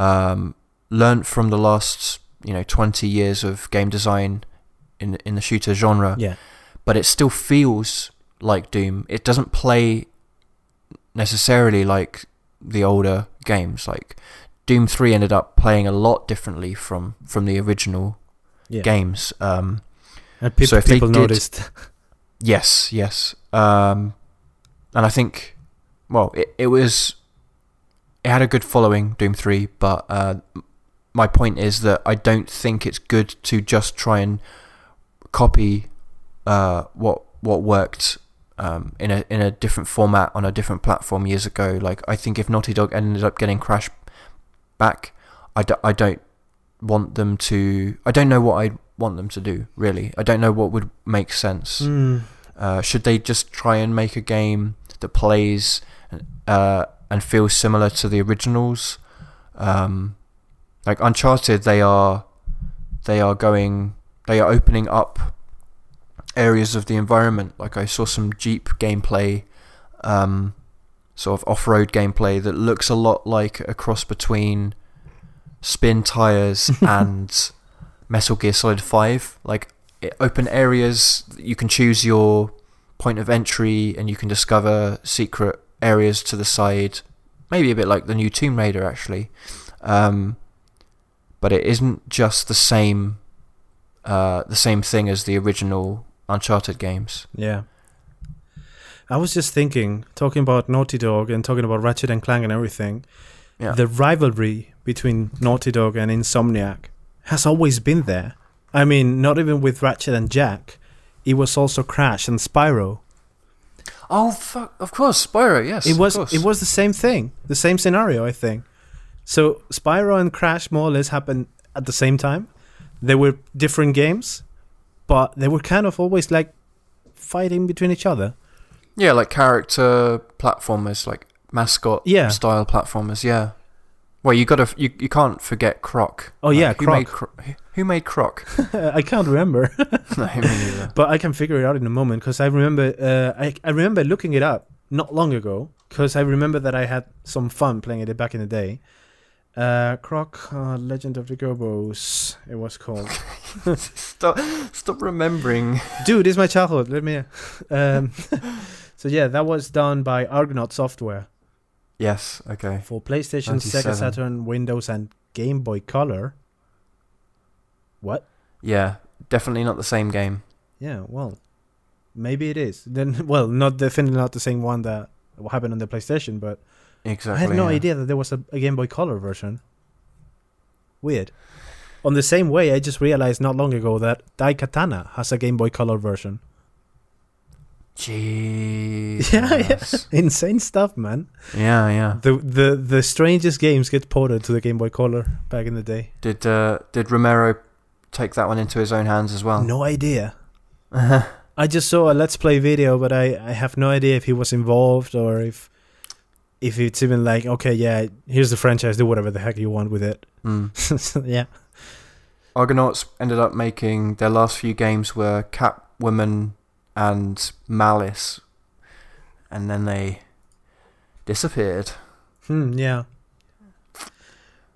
um learned from the last you know twenty years of game design in in the shooter genre, Yeah. but it still feels like Doom. It doesn't play necessarily like the older games. Like Doom Three ended up playing a lot differently from from the original Yeah. games. Um, And peop- So if people did- noticed. [laughs] yes, yes, um, and I think well, it it was it had a good following Doom Three, but uh, my point is that I don't think it's good to just try and copy uh, what what worked um, in a in a different format on a different platform years ago. Like I think if Naughty Dog ended up getting Crash back, I, do, I don't want them to. I don't know what I want them to do. Really, I don't know what would make sense. Hmm. Uh, should they just try and make a game that plays uh, and feel similar to the originals? Um, like Uncharted, they are they are going they are opening up areas of the environment. Like I saw some Jeep gameplay, um, sort of off-road gameplay that looks a lot like a cross between Spin Tires [laughs] and Metal Gear Solid Five. Like it, open areas, you can choose your point of entry, and you can discover secret areas to the side. Maybe a bit like the new Tomb Raider, actually. Um, but it isn't just the same, uh, the same thing as the original Uncharted games. Yeah. I was just thinking, talking about Naughty Dog and talking about Ratchet and Clank and everything. Yeah. The rivalry between Naughty Dog and Insomniac has always been there. I mean, not even with Ratchet and Jak. It was also Crash and Spyro. Oh fuck! Of course, Spyro. Yes, it was it was the same thing, the same scenario, I think. So Spyro and Crash more or less happened at the same time. They were different games, but they were kind of always like fighting between each other. Yeah, like character platformers, like mascot Yeah. style platformers. Yeah. Well, you gotta you you can't forget Croc. Oh, yeah, who made Cro- who- who made Croc? [laughs] I can't remember. [laughs] [laughs] no, me neither. but I can figure it out in a moment because I remember uh, I, I remember looking it up not long ago because I remember that I had some fun playing it back in the day. Uh, Croc, uh, Legend of the Gobbos, it was called. Stop stop remembering. Dude, it's my childhood. Let me. Um, so yeah, that was done by Argonaut Software Yes. Okay. for PlayStation, Sega Saturn, Windows, and Game Boy Color. What? Yeah. Definitely not the same game. Yeah, well, maybe it is. Then, [laughs] well, not definitely not the same one that happened on the PlayStation, but Exactly. I had no yeah. idea that there was a, a Game Boy Color version. Weird. On the same way, I just realized not long ago that Daikatana has a Game Boy Color version. Jeez. [laughs] Yeah, yeah. Insane stuff, man. Yeah, yeah. The the the strangest games get ported to the Game Boy Color back in the day. Did uh, did Romero take that one into his own hands as well? No idea. [laughs] I just saw a Let's Play video, but I, I have no idea if he was involved or if if it's even like, okay, yeah, here's the franchise, do whatever the heck you want with it. Mm. [laughs] Yeah. Argonauts ended up making their last few games were Catwoman and Malice, and then they disappeared. Hmm, yeah.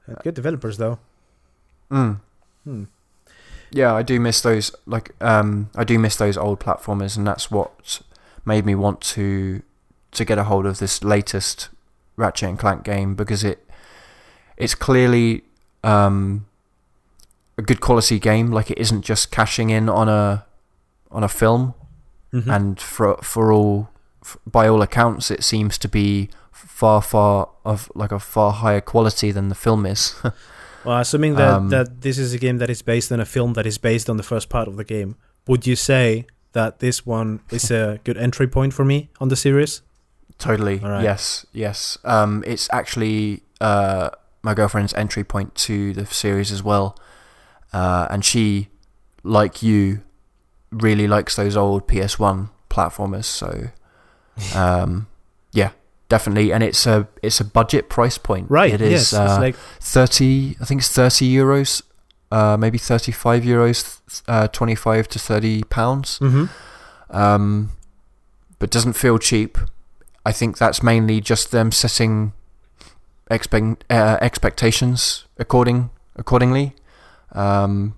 Uh, Good developers though. Mm. Hmm. Yeah, I do miss those. Like, um, I do miss those old platformers, and that's what made me want to to get a hold of this latest Ratchet and Clank game because it it's clearly um, a good quality game. Like it isn't just cashing in on a on a film, Mhm. and for for all by all accounts, it seems to be far far of like a far higher quality than the film is. [laughs] Well, assuming that, Um, that this is a game that is based on a film that is based on the first part of the game, would you say that this one is a good entry point for me on the series? Totally. All right. Yes. Yes. Um, it's actually uh, my girlfriend's entry point to the series as well, uh, and she, like you, really likes those old PS1 platformers. So, [laughs] um, yeah, definitely. And it's a it's a budget price point. Right. It is yes. uh, it's like thirty. I think it's thirty euros. Uh, maybe thirty-five euros. Uh, twenty-five to thirty pounds hmm um, but doesn't feel cheap. I think that's mainly just them setting expect, uh, expectations according accordingly. Um,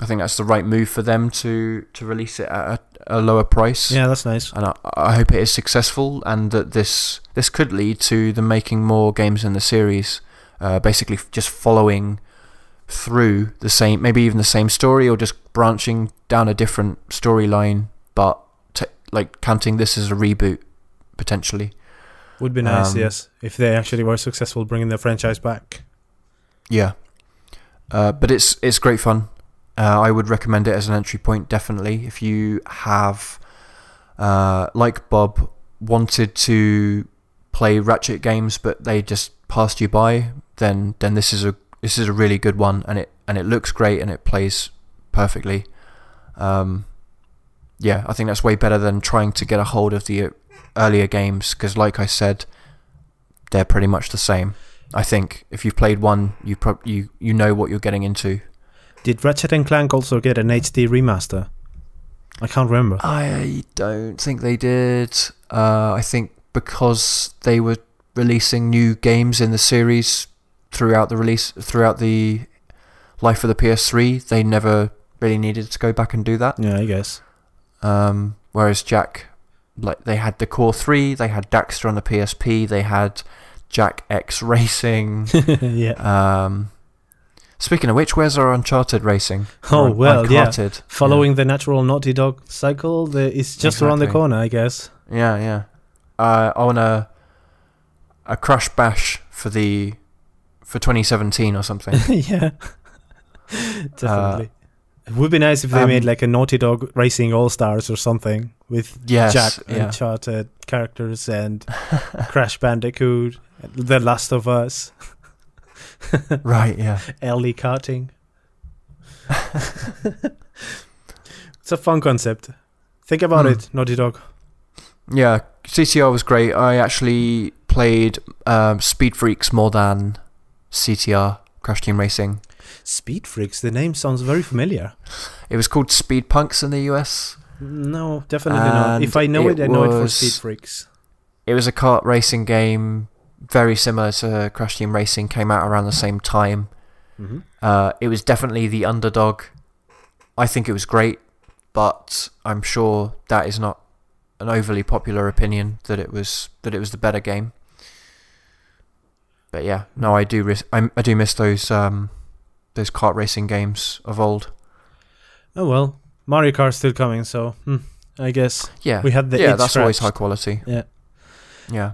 I think that's the right move for them to, to release it at a, a lower price. Yeah, that's nice. And I, I hope it is successful, and that this this could lead to them making more games in the series. Uh, basically, just following through the same, maybe even the same story, or just branching down a different storyline, but t- like counting this as a reboot potentially. Would be nice, Um, yes, if they actually were successful bringing the franchise back. Yeah, uh, but it's it's great fun. Uh, I would recommend it as an entry point, definitely. If you have, uh, like Bob, wanted to play Ratchet games, but they just passed you by, then then this is a this is a really good one, and it and it looks great and it plays perfectly. Um, yeah, I think that's way better than trying to get a hold of the uh, earlier games because, like I said, they're pretty much the same. I think if you've played one, you prob- you you know what you're getting into. Did Ratchet and Clank also get an HD remaster? I can't remember. I don't think they did. Uh, I think because they were releasing new games in the series throughout the release throughout the life of the PS3, they never really needed to go back and do that. Yeah, I guess. Um, whereas Jak, like they had the Core Three, they had Daxter on the PSP, they had Jak X Racing. [laughs] yeah. um, speaking of which, where's our Uncharted Racing? [laughs] Oh, well, yeah. Uncharted. Following the natural Naughty Dog cycle, the, it's just around the corner, I guess. Yeah, yeah. Uh, I want a a crash bash for the for 2017 or something. [laughs] yeah. [laughs] Definitely. it would be nice if they um, made like a Naughty Dog Racing All Stars or something with yes, Jak yeah. Uncharted characters and Crash Bandicoot, The Last of Us, [laughs] right, yeah. Ellie karting. [laughs] it's a fun concept. Think about Hmm. it, Naughty Dog. Yeah, CTR was great. I actually played um, Speed Freaks more than CTR Crash Team Racing. Speed Freaks. The name sounds very familiar. It was called Speed Punks in the US. No, definitely not. If I know it, it I know it for was- Speed Freaks. It was a kart racing game, very similar to Crash Team Racing. Came out around the same time. Mm-hmm. Uh, it was definitely the underdog. I think it was great, but I'm sure that is not an overly popular opinion that it was that it was the better game. But yeah, no, I do ris- I, I do miss those um those kart racing games of old. Oh well, Mario Kart's still coming, so hmm, I guess Yeah, we had the yeah, that's always high quality. Yeah. Yeah.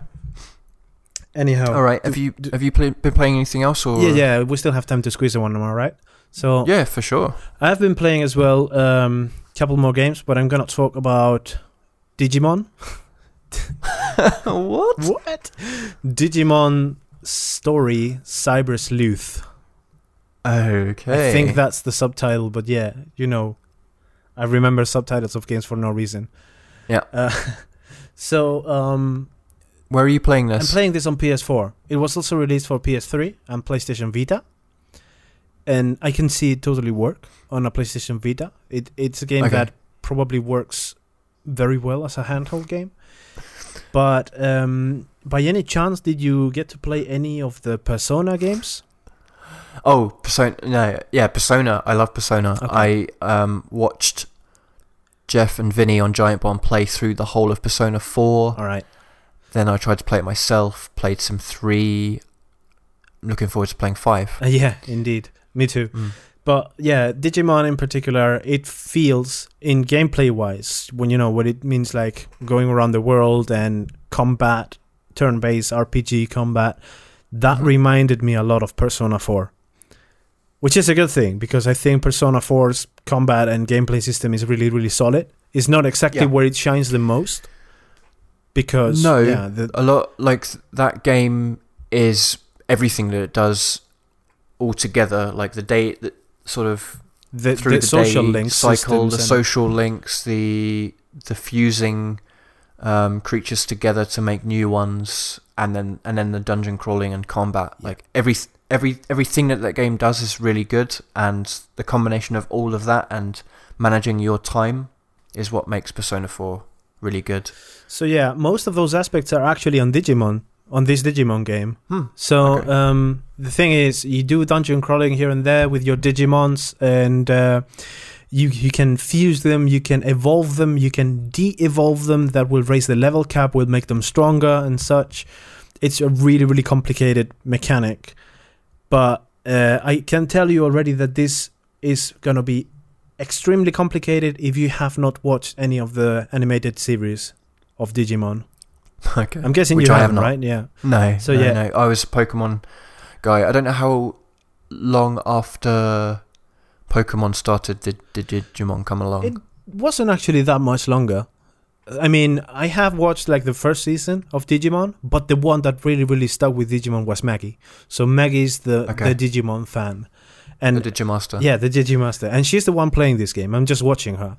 Anyhow, All right. Have you do- have you play, been playing anything else or? yeah, yeah, we still have time to squeeze in one more, right? So Yeah, for sure. I've been playing as well. Um, couple more games, but I'm gonna talk about Digimon. [laughs] what? What? Digimon Story Cyber Sleuth. Okay. I think that's the subtitle, but yeah, you know, I remember subtitles of games for no reason. Yeah. Uh, [laughs] so um, Where are you playing this? I'm playing this on PS4. It was also released for PS3 and PlayStation Vita, and I can see it totally work on a PlayStation Vita. It it's a game Okay. that probably works very well as a handheld game. But um, by any chance, did you get to play any of the Persona games? Oh, Persona. No, yeah, Persona. I love Persona. Okay. I um watched Jeff and Vinny on Giant Bomb play through the whole of Persona 4. All right. Then I tried to play it myself, played some 3. looking forward to playing five. Uh, [laughs] yeah, indeed. Me too. Mm. But yeah, Digimon in particular, it feels in gameplay wise, when you know what it means like going around the world and combat, turn based RPG combat, that Mhm. reminded me a lot of Persona 4. Which is a good thing because I think Persona 4's combat and gameplay system is really, really solid. It's not exactly Yeah. where it shines the most. Because No, yeah, the, a lot like that game is everything that it does all together. Like the day, the, sort of the, through the, the, social day links cycle, the social links, the the fusing um, creatures together to make new ones, and then and then the dungeon crawling and combat. Yeah. Like every every everything that that game does is really good, and the combination of all of that and managing your time is what makes Persona Four really good. So yeah, most of those aspects are actually on Digimon, on this Digimon game. Hmm. So Okay. um, the thing is, you do dungeon crawling here and there with your Digimons, and uh, you you can fuse them, you can evolve them, you can de-evolve them. That will raise the level cap, will make them stronger and such. It's a really really complicated mechanic, but uh, I can tell you already that this is gonna be extremely complicated if you have not watched any of the animated series of Digimon. [laughs] okay. I'm guessing Which you I have haven't, not. right? Yeah. No. So, no, yeah. no. I was a Pokemon guy. I don't know how long after Pokemon started did, did Digimon come along. It wasn't actually that much longer. I mean, I have watched like the first season of Digimon, but the one that really, really stuck with Digimon was Maggie. So Maggie's the Okay. the Digimon fan, and the Digimaster. yeah, the Digimaster, and she's the one playing this game. I'm just watching her.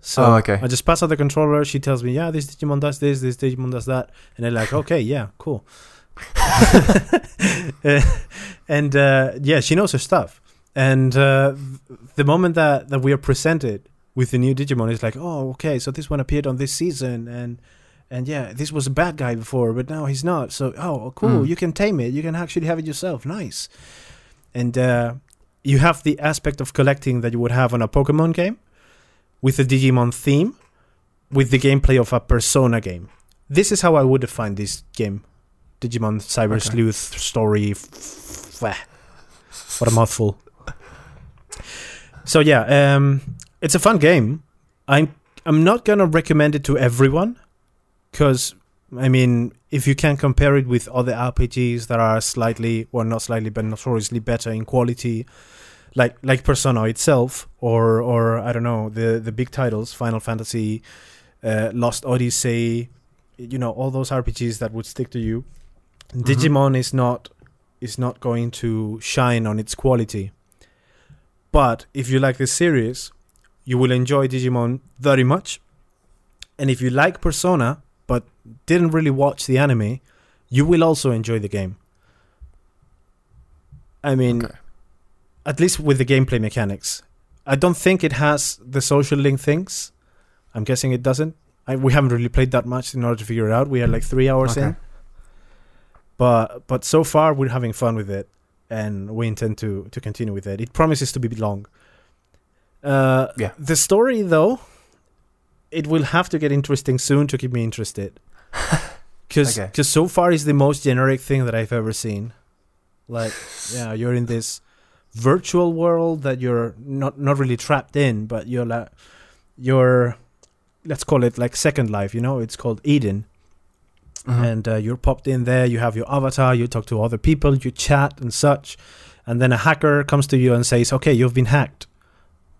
So Oh, okay. I just pass out the controller. She tells me, "Yeah, this Digimon does this, this Digimon does that," and they're like, "Okay, yeah, cool." [laughs] [laughs] And uh, yeah, she knows her stuff. And uh, the moment that, that we are presented with the new Digimon, it's like, oh, okay, so this one appeared on this season, and and yeah, this was a bad guy before, but now he's not. So oh, cool, Hmm. you can tame it, you can actually have it yourself, nice. And uh, you have the aspect of collecting that you would have on a Pokemon game, with a Digimon theme, with the gameplay of a Persona game. This is how I would define this game. Digimon Cyber Okay. Sleuth story. f- f- what a mouthful. So yeah, um, it's a fun game. I'm I'm not gonna recommend it to everyone, because I mean, if you can compare it with other RPGs that are slightly, or not slightly, but notoriously better in quality, like like Persona itself, or or I don't know the the big titles, Final Fantasy, uh, Lost Odyssey, you know all those RPGs that would stick to you. Digimon is not is not going to shine on its quality. But if you like this series, you will enjoy Digimon very much. And if you like Persona but didn't really watch the anime, you will also enjoy the game. I mean, Okay. At least with the gameplay mechanics. I don't think it has the social link things. I'm guessing it doesn't. I, we haven't really played that much in order to figure it out. We are like three hours Okay. in, but but so far we're having fun with it, and we intend to to continue with it. It promises to be long. Uh, Yeah. The story, though, it will have to get interesting soon to keep me interested. [laughs] Because Okay. so far is the most generic thing that I've ever seen. Like, yeah, you're in this virtual world that you're not not really trapped in, but you're like you're let's call it like Second Life. You know, it's called Eden, Mhm. and uh, you're popped in there. You have your avatar. You talk to other people. You chat and such, and then a hacker comes to you and says, "Okay, you've been hacked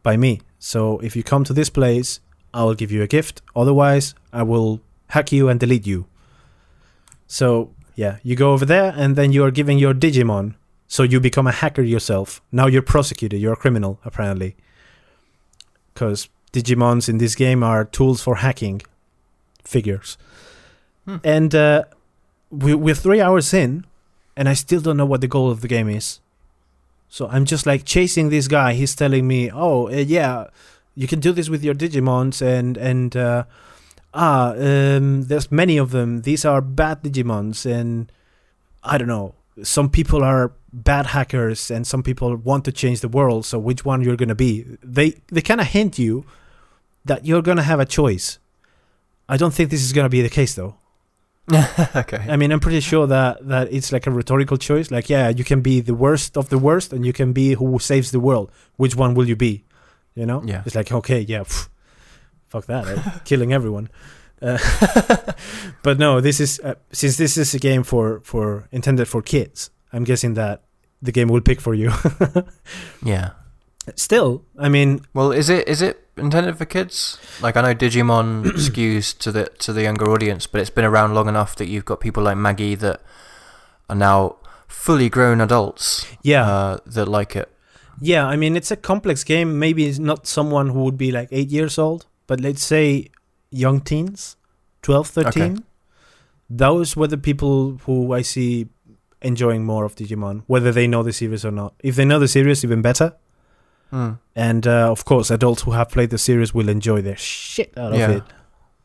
by me. So if you come to this place, I will give you a gift. Otherwise, I will hack you and delete you." So yeah, you go over there, and then you are giving your Digimon. So you become a hacker yourself. Now you're prosecuted. You're a criminal, apparently. Because Digimons in this game are tools for hacking figures. Hmm. And uh, we, we're three hours in, and I still don't know what the goal of the game is. So I'm just like chasing this guy. He's telling me, "Oh, uh, yeah, you can do this with your Digimons, and and uh, ah, um, there's many of them. These are bad Digimons, and I don't know. Some people are bad hackers, and some people want to change the world. So which one you're gonna be? They they kind of hint you that you're gonna have a choice. I don't think this is gonna be the case though. [laughs] okay. I mean, I'm pretty sure that that it's like a rhetorical choice. Like, yeah, you can be the worst of the worst, and you can be who saves the world. Which one will you be? You know? Yeah. It's like, okay, yeah, pff, fuck that, eh? [laughs] killing everyone. Uh, [laughs] but no, this is uh, since this is a game for for intended for kids. I'm guessing that the game will pick for you. [laughs] yeah. Still, I mean, Well, is it is it intended for kids? Like I know Digimon [clears throat] skews to the to the younger audience, but it's been around long enough that you've got people like Maggie that are now fully grown adults yeah, uh, that like it. Yeah, I mean it's a complex game. Maybe it's not someone who would be like eight years old, but let's say young teens, 12, 13. Those were the people who I see enjoying more of Digimon, whether they know the series or not. If they know the series, even better. Hmm. And uh, of course, adults who have played the series will enjoy the shit out of it.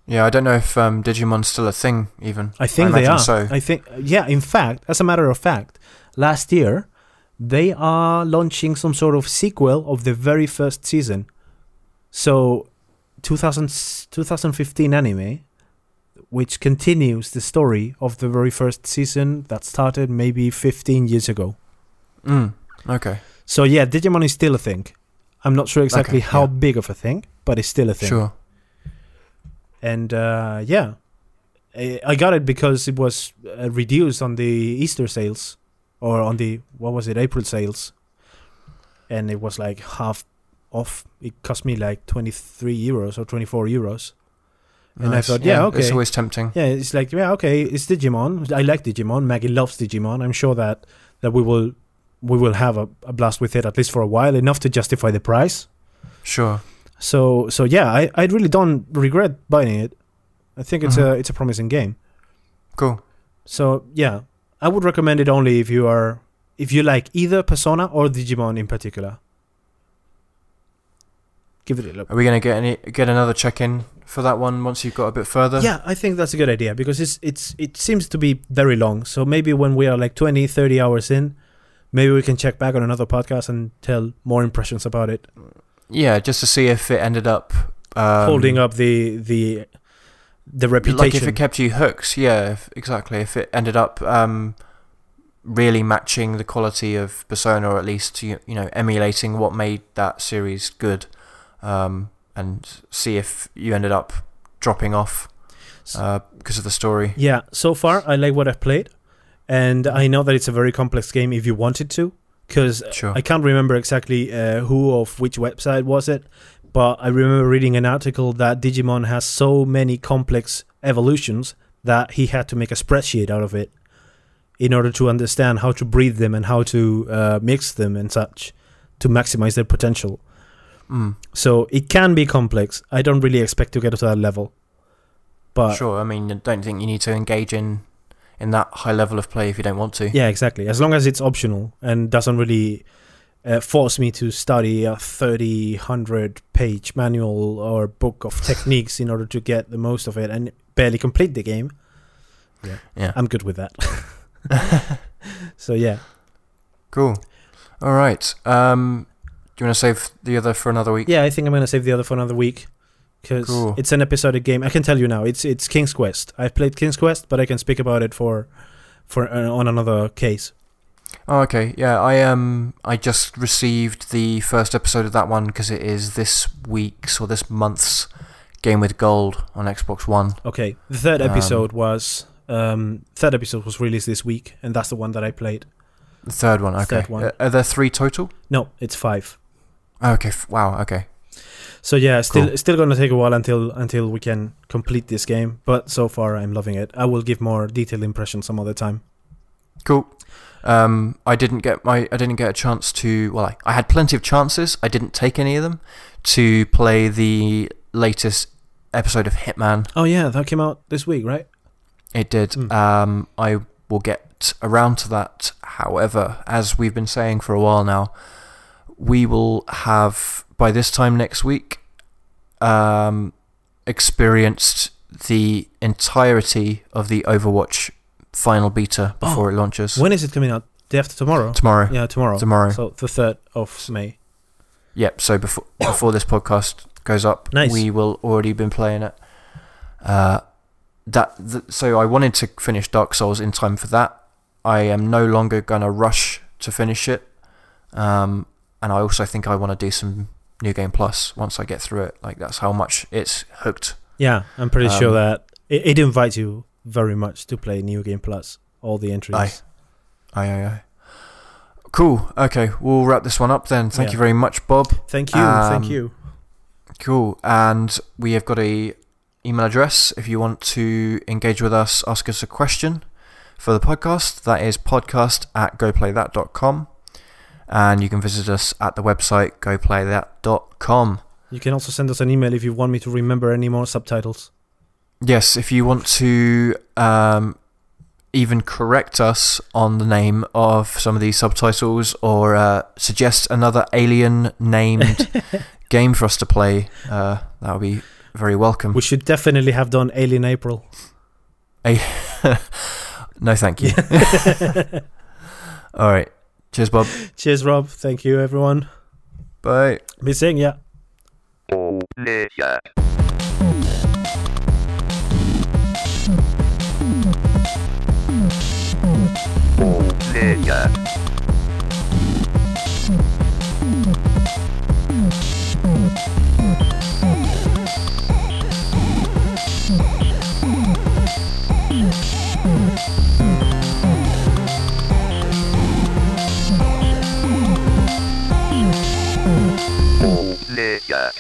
Yeah, I don't know if um, Digimon's still a thing. Even I think they are. So I think, yeah. In fact, as a matter of fact, last year they are launching some sort of sequel of the very first season. So, 2000, 2015 anime, which continues the story of the very first season that started maybe 15 years ago. Mm, okay, So yeah, Digimon is still a thing. I'm not sure exactly Okay, how yeah. big of a thing, but it's still a thing. sure. and uh, yeah, I, I got it because it was uh, reduced on the Easter sales, or on the what was it April sales, and it was like half off. It cost me like twenty three euros or twenty four euros. And I thought, yeah, It's okay. It's always tempting. Yeah, it's like yeah, okay, it's Digimon. I like Digimon. Maggie loves Digimon. I'm sure that that we will we will have a, a blast with it at least for a while, enough to justify the price. Sure. So so yeah, I, I really don't regret buying it. I think it's mm-hmm. a it's a promising game. Cool. So yeah, I would recommend it only if you are if you like either Persona or Digimon in particular. Give it a look. Are we gonna get any get another check in for that one once you've got a bit further? Yeah, I think that's a good idea because it's it's it seems to be very long. So maybe when we are like 20, 30 hours in, maybe we can check back on another podcast and tell more impressions about it. Yeah, just to see if it ended up um, Holding up the the the reputation. Like if it kept you hooked, yeah, if, exactly. If it ended up um, really matching the quality of Persona, or at least you, you know emulating what made that series good, um, and see if you ended up dropping off uh, because of the story. Yeah, so far I like what I've played, and I know that it's a very complex game if you wanted to, because Sure. I can't remember exactly uh, who of which website was it, but I remember reading an article that Digimon has so many complex evolutions that he had to make a spreadsheet out of it in order to understand how to breed them and how to uh, mix them and such to maximize their potential. Mm, So it can be complex. I don't really expect to get to that level, but sure. I mean, I don't think you need to engage in in that high level of play if you don't want to. Yeah, exactly. As long as it's optional and doesn't really uh, force me to study a 30, 100 page manual or book of [laughs] techniques in order to get the most of it and barely complete the game, Yeah. I'm good with that. [laughs] so, yeah. Cool. All right. Um, do you want to save the other for another week? Yeah, I think I'm going to save the other for another week because Cool. it's an episodic game. I can tell you now, it's it's King's Quest. I've played King's Quest, but I can speak about it for for uh, on another case. Oh, okay. Yeah, I um I just received the first episode of that one because it is this week's or this month's Game with Gold on Xbox One. Okay, the third Um, episode was um third episode was released this week, and that's the one that I played. The third one. Okay. Third one. Uh, are there three total? No, it's five. Oh, okay. Wow. Okay. So yeah, still Cool. still gonna take a while until until we can complete this game. But so far, I'm loving it. I will give more detailed impressions some other time. Cool. Um, I didn't get my I didn't get a chance to. Well, I, I had plenty of chances. I didn't take any of them to play the latest episode of Hitman. Oh yeah, that came out this week, right? It did. Mm. Um, I will get around to that. However, as we've been saying for a while now, we will have by this time next week um, experienced the entirety of the Overwatch final beta before it launches When is it coming out? Day after tomorrow. tomorrow. Yeah, tomorrow. Tomorrow. So the third of May. Yep. So before before this podcast goes up, Nice. we will already been playing it. Uh, that th- so I wanted to finish Dark Souls in time for that. I am no longer gonna rush to finish it, um, and I also think I want to do some New Game Plus once I get through it. Like that's how much it's hooked. Yeah, I'm pretty Um, sure that it, it invites you very much to play New Game Plus. All the entries. Aye. Aye, aye, aye. Cool. Okay, we'll wrap this one up then. Thank Yeah. you very much, Bob. Thank you. Um, thank you. Cool. And we have got a email address if you want to engage with us, ask us a question for the podcast. That is podcast at goplaythat.com. And you can visit us at the website goplaythat.com. You can also send us an email if you want me to remember any more subtitles. Yes, if you want to um, even correct us on the name of some of these subtitles or uh, suggest another alien named [laughs] game for us to play, uh, that would be very welcome. We should definitely have done Alien April. A- [laughs] no, thank you. [laughs] All right. Cheers, Bob. [laughs] Cheers, Rob. Thank you, everyone. Bye. Vi ses, ja. Olivia. Olivia. Olivia.